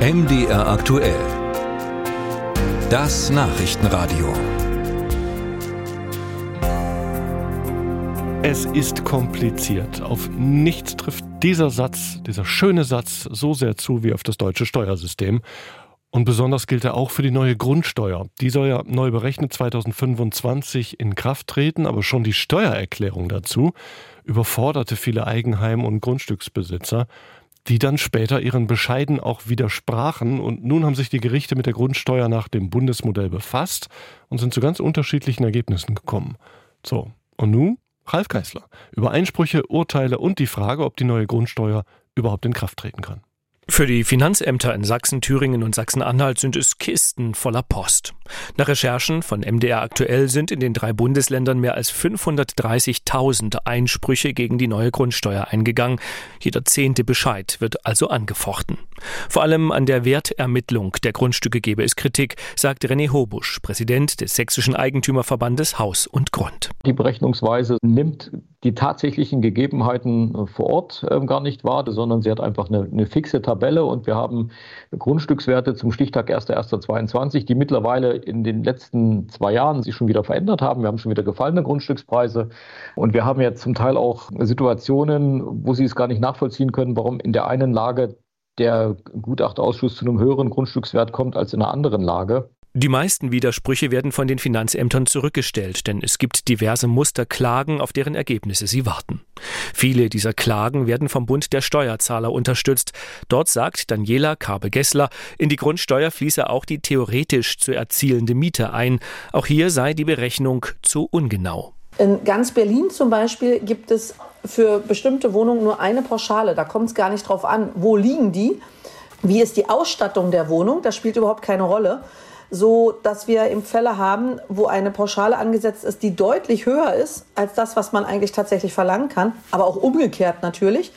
MDR aktuell. Das Nachrichtenradio. Es ist kompliziert. Auf nichts trifft dieser Satz, dieser schöne Satz, so sehr zu wie auf das deutsche Steuersystem. Und besonders gilt er auch für die neue Grundsteuer. Die soll ja neu berechnet 2025 in Kraft treten, aber schon die Steuererklärung dazu überforderte viele Eigenheim- und Grundstücksbesitzer, die dann später ihren Bescheiden auch widersprachen. Und nun haben sich die Gerichte mit der Grundsteuer nach dem Bundesmodell befasst und sind zu ganz unterschiedlichen Ergebnissen gekommen. So, und nun Ralf Geißler über Einsprüche, Urteile und die Frage, ob die neue Grundsteuer überhaupt in Kraft treten kann. Für die Finanzämter in Sachsen, Thüringen und Sachsen-Anhalt sind es Kisten voller Post. Nach Recherchen von MDR aktuell sind in den drei Bundesländern mehr als 530.000 Einsprüche gegen die neue Grundsteuer eingegangen. Jeder zehnte Bescheid wird also angefochten. Vor allem an der Wertermittlung der Grundstücke gebe es Kritik, sagt René Hobusch, Präsident des Sächsischen Eigentümerverbandes Haus und Grund. Die Berechnungsweise nimmt die tatsächlichen Gegebenheiten vor Ort äh, gar nicht wahr, sondern sie hat einfach eine, eine fixe Tabelle und wir haben Grundstückswerte zum Stichtag 1.1.22, die mittlerweile in den letzten zwei Jahren sich schon wieder verändert haben. Wir haben schon wieder gefallene Grundstückspreise und wir haben jetzt zum Teil auch Situationen, wo Sie es gar nicht nachvollziehen können, warum in der einen Lage der Gutachterausschuss zu einem höheren Grundstückswert kommt als in einer anderen Lage. Die meisten Widersprüche werden von den Finanzämtern zurückgestellt, denn es gibt diverse Musterklagen, auf deren Ergebnisse sie warten. Viele dieser Klagen werden vom Bund der Steuerzahler unterstützt. Dort sagt Daniela Karbe-Gessler, in die Grundsteuer fließe auch die theoretisch zu erzielende Miete ein. Auch hier sei die Berechnung zu ungenau. In ganz Berlin zum Beispiel gibt es für bestimmte Wohnungen nur eine Pauschale. Da kommt es gar nicht drauf an, wo liegen die, wie ist die Ausstattung der Wohnung, das spielt überhaupt keine Rolle so dass wir im Fälle haben, wo eine Pauschale angesetzt ist, die deutlich höher ist als das, was man eigentlich tatsächlich verlangen kann, aber auch umgekehrt natürlich.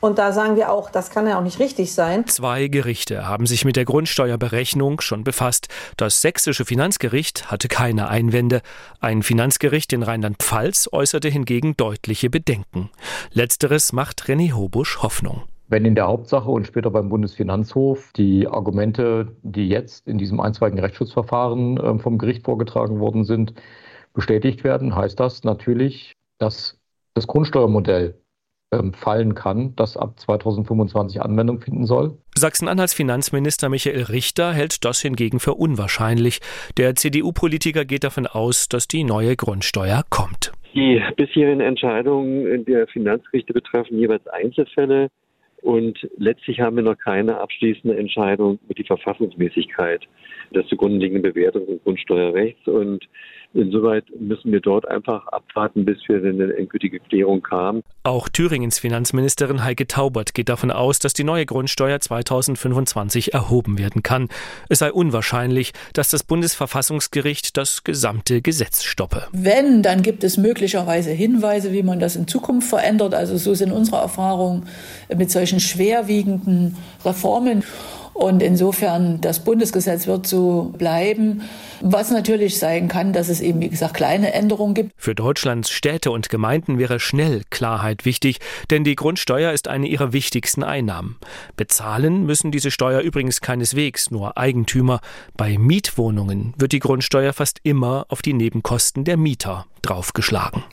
Und da sagen wir auch, das kann ja auch nicht richtig sein. Zwei Gerichte haben sich mit der Grundsteuerberechnung schon befasst. Das sächsische Finanzgericht hatte keine Einwände. Ein Finanzgericht in Rheinland-Pfalz äußerte hingegen deutliche Bedenken. Letzteres macht René Hobusch Hoffnung. Wenn in der Hauptsache und später beim Bundesfinanzhof die Argumente, die jetzt in diesem einstweiligen Rechtsschutzverfahren ähm, vom Gericht vorgetragen worden sind, bestätigt werden, heißt das natürlich, dass das Grundsteuermodell ähm, fallen kann, das ab 2025 Anwendung finden soll. Sachsen-Anhalts Finanzminister Michael Richter hält das hingegen für unwahrscheinlich. Der CDU-Politiker geht davon aus, dass die neue Grundsteuer kommt. Die bisherigen Entscheidungen der Finanzgerichte betreffen jeweils Einzelfälle. Und letztlich haben wir noch keine abschließende Entscheidung über die Verfassungsmäßigkeit der zugrunde liegenden Bewertung des Grundsteuerrechts. Und insoweit müssen wir dort einfach abwarten, bis wir in eine endgültige Klärung kamen. Auch Thüringens Finanzministerin Heike Taubert geht davon aus, dass die neue Grundsteuer 2025 erhoben werden kann. Es sei unwahrscheinlich, dass das Bundesverfassungsgericht das gesamte Gesetz stoppe. Wenn, dann gibt es möglicherweise Hinweise, wie man das in Zukunft verändert. Also so sind unsere Erfahrungen mit solchen schwerwiegenden Reformen. Und insofern, das Bundesgesetz wird so bleiben. Was natürlich sein kann, dass es eben, wie gesagt, kleine Änderungen gibt. Für Deutschlands Städte und Gemeinden wäre schnell Klarheit wichtig, denn die Grundsteuer ist eine ihrer wichtigsten Einnahmen. Bezahlen müssen diese Steuer übrigens keineswegs nur Eigentümer. Bei Mietwohnungen wird die Grundsteuer fast immer auf die Nebenkosten der Mieter draufgeschlagen.